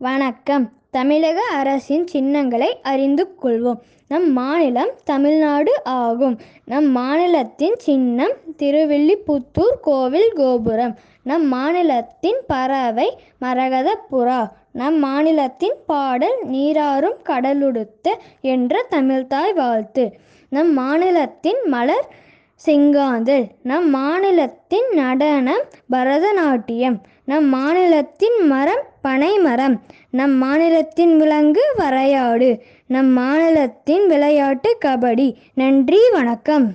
வணக்கம். தமிழக அரசின் சின்னங்களை அறிந்து கொள்வோம். நம் மாநிலம் தமிழ்நாடு ஆகும். நம் மாநிலத்தின் சின்னம் திருவில்லிபுத்தூர் கோவில் கோபுரம். நம் மாநிலத்தின் பறவை மரகத புறா நம் மாநிலத்தின் பாடல் நீராறும் கடலுடுத்த என்ற தமிழ்தாய் வாழ்த்து. நம் மாநிலத்தின் மலர் செங்காந்தல். நம் மாநிலத்தின் நடனம் பரதநாட்டியம். நம் மாநிலத்தின் மரம் பனைமரம் நம் மாநிலத்தின் விலங்கு வரையாடு. நம் மாநிலத்தின் விளையாட்டு கபடி. நன்றி வணக்கம்.